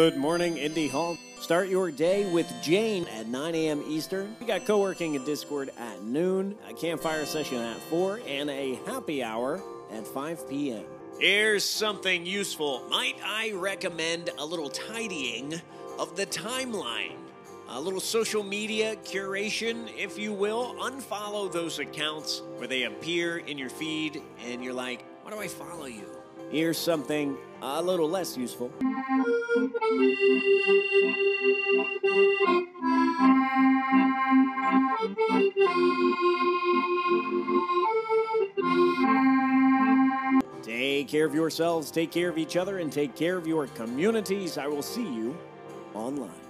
Good morning, Indy Hall. Start your day with Jane at 9 a.m. Eastern. We got co-working and Discord at noon, a campfire session at 4, and a happy hour at 5 p.m. Here's something useful. Might I recommend a little tidying of the timeline? A little social media curation, if you will. Unfollow those accounts where they appear in your feed and you're like, why do I follow you? Here's something a little less useful. Take care of yourselves, take care of each other, and take care of your communities. I will see you online.